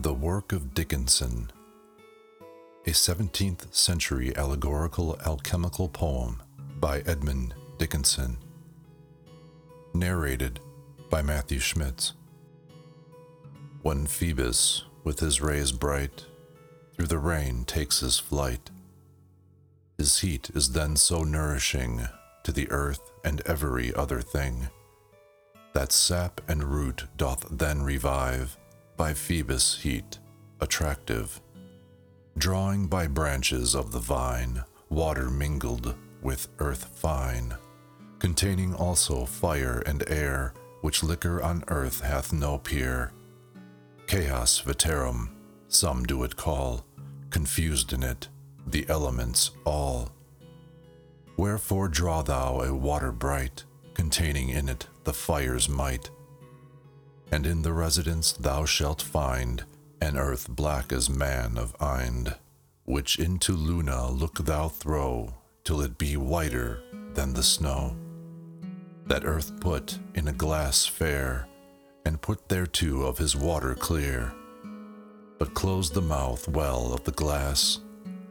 The Work of Dickinson, a 17th century allegorical alchemical poem by Edmund Dickinson. Narrated by Matthew Schmitz. When Phoebus, with his rays bright, through the rain takes his flight, his heat is then so nourishing to the earth and every other thing, that sap and root doth then revive by Phoebus' heat, attractive, drawing by branches of the vine water mingled with earth fine, containing also fire and air, which liquor on earth hath no peer. Chaos veterum, some do it call, confused in it, the elements all. Wherefore draw thou a water bright, containing in it the fire's might, and in the residence thou shalt find an earth black as man of Ind, which into Luna look thou throw till it be whiter than the snow. That earth put in a glass fair, and put thereto of his water clear, but close the mouth well of the glass,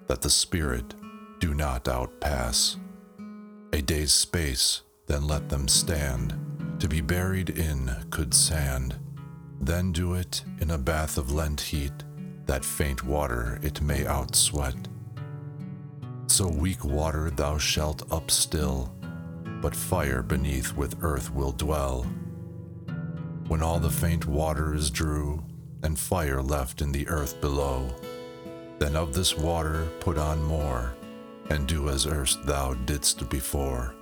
that the spirit do not outpass. A day's space, then let them stand, to be buried in could sand then do it in a bath of lent heat, that faint water it may outsweat. So weak water thou shalt upstill, but fire beneath with earth will dwell. When all the faint water is drew, and fire left in the earth below, then of this water put on more, and do as erst thou didst before.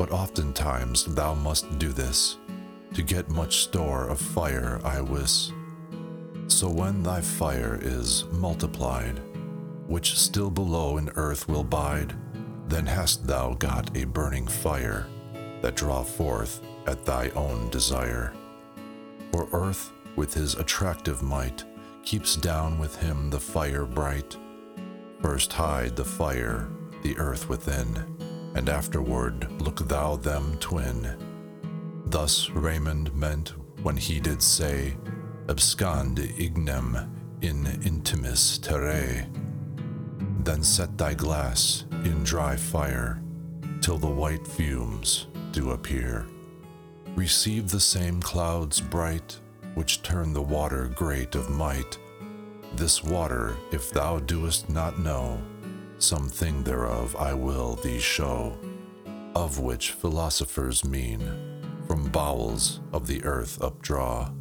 But oftentimes thou must do this, to get much store of fire, I wis. So when thy fire is multiplied, which still below in earth will bide, then hast thou got a burning fire that draw forth at thy own desire. For earth, with his attractive might, keeps down with him the fire bright. First hide the fire, the earth within, and afterward look thou them twin Thus Raymond meant when he did say, Abscond ignem in intimis terrae. Then set thy glass in dry fire, till the white fumes do appear. Receive the same clouds bright, which turn the water great of might. This water, if thou doest not know, something thereof I will thee show, of which philosophers mean from bowels of the earth updraw.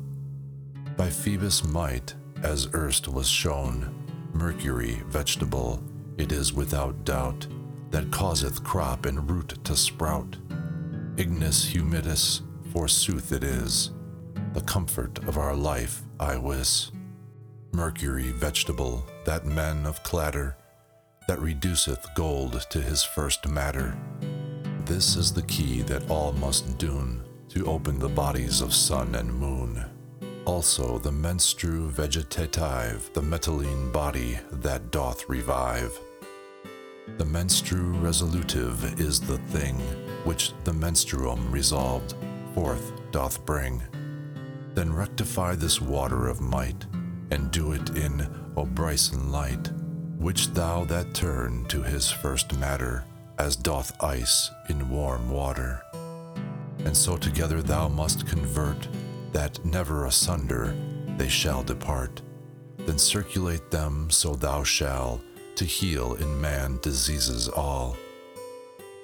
By Phoebus' might, as erst was shown, Mercury vegetable, it is without doubt, that causeth crop and root to sprout. Ignis humidus, forsooth it is, the comfort of our life, I wis. Mercury vegetable, that men of clatter, that reduceth gold to his first matter. This is the key that all must doon to open the bodies of sun and moon. Also the menstru vegetative, the metalline body that doth revive. The menstru resolutive is the thing which the menstruum resolved forth doth bring. Then rectify this water of might, and do it in Obryson light, which thou that turn to his first matter, as doth ice in warm water and so together thou must convert, that never asunder they shall depart. Then circulate them so thou shall to heal in man diseases all.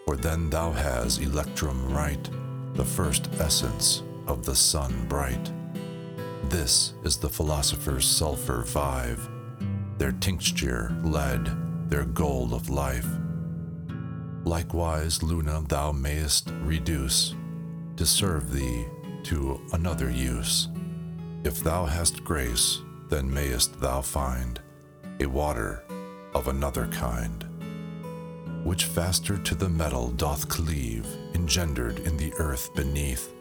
For then thou has electrum right, the first essence of the sun bright. This is the philosopher's sulphur vive, their tincture lead, their gold of life. Likewise, Luna, thou mayest reduce to serve thee to another use. If thou hast grace, then mayest thou find a water of another kind, which faster to the metal doth cleave, engendered in the earth beneath.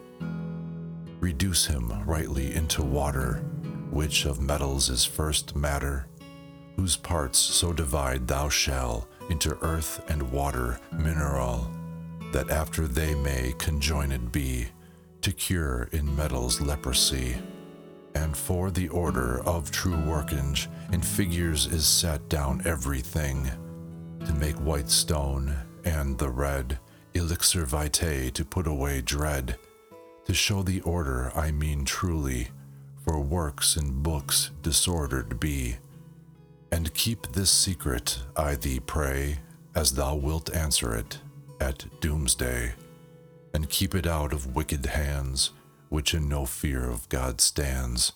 Reduce him rightly into water, which of metals is first matter, whose parts so divide thou shall into earth and water mineral that after they may conjoined be to cure in metals leprosy, And for the order of true workage, in figures is set down everything, to make white stone and the red elixir vitae to put away dread, to show the order I mean truly, for works and books disordered be. And keep this secret, I thee pray, as thou wilt answer it at doomsday, and keep it out of wicked hands, which in no fear of God stands,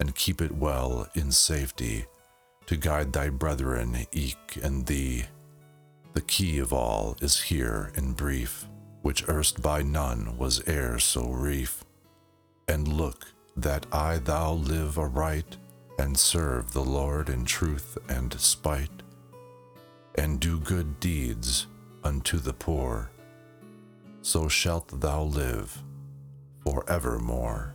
and keep it well in safety, to guide thy brethren eke and thee. The key of all is here in brief, which erst by none was e'er so reef. And look that I thou live aright, and serve the Lord in truth and spite, and do good deeds unto the poor, so shalt thou live for evermore.